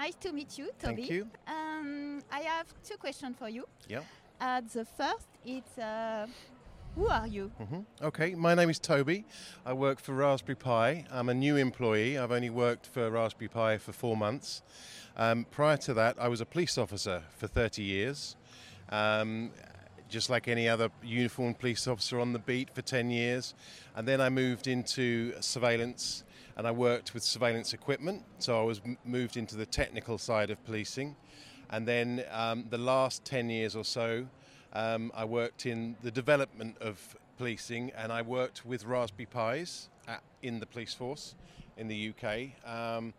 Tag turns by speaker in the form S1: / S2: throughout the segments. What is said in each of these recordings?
S1: Nice to meet you, Toby.
S2: Thank you.
S1: Um, I have two questions for you.
S2: Yeah.
S1: Uh, the first, it's uh, who are you?
S2: hmm Okay, my name is Toby. I work for Raspberry Pi. I'm a new employee. I've only worked for Raspberry Pi for four months. Um, prior to that, I was a police officer for 30 years. Um, just like any other uniformed police officer on the beat for 10 years. And then I moved into surveillance and I worked with surveillance equipment. So I was m- moved into the technical side of policing. And then um, the last 10 years or so, um, I worked in the development of policing and I worked with Raspberry Pis at, in the police force in the UK. Um,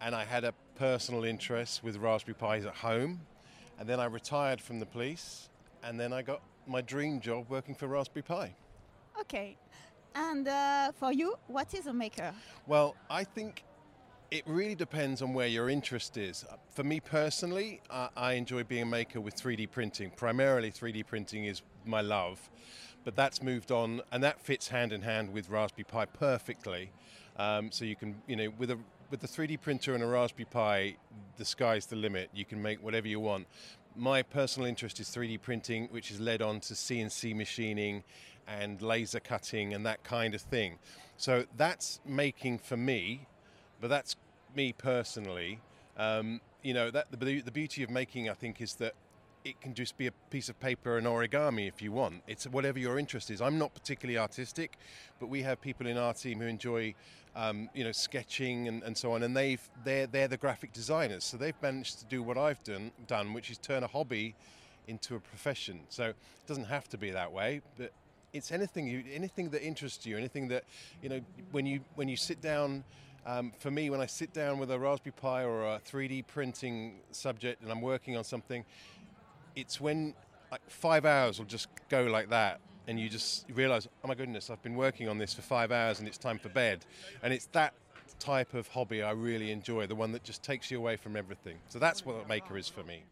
S2: and I had a personal interest with Raspberry Pis at home. And then I retired from the police and then I got my dream job working for Raspberry Pi.
S1: Okay. And uh, for you, what is a maker?
S2: Well, I think it really depends on where your interest is. For me personally, I, I enjoy being a maker with 3D printing. Primarily, 3D printing is my love, but that's moved on, and that fits hand in hand with Raspberry Pi perfectly. Um, so you can, you know, with a with the 3D printer and a Raspberry Pi, the sky's the limit. You can make whatever you want. My personal interest is 3D printing, which is led on to CNC machining and laser cutting and that kind of thing. So that's making for me, but that's me personally. Um, you know, that the, the beauty of making, I think, is that it can just be a piece of paper and origami if you want. It's whatever your interest is. I'm not particularly artistic, but we have people in our team who enjoy, um, you know, sketching and, and so on, and they've they're they're the graphic designers, so they've managed to do what I've done done, which is turn a hobby into a profession. So it doesn't have to be that way, but it's anything you anything that interests you, anything that you know when you when you sit down. Um, for me, when I sit down with a Raspberry Pi or a 3D printing subject and I'm working on something, it's when like five hours will just go like that and you just realize oh my goodness i've been working on this for five hours and it's time for bed. And it's that type of hobby i really enjoy the one that just takes you away from everything. So that's what maker is for me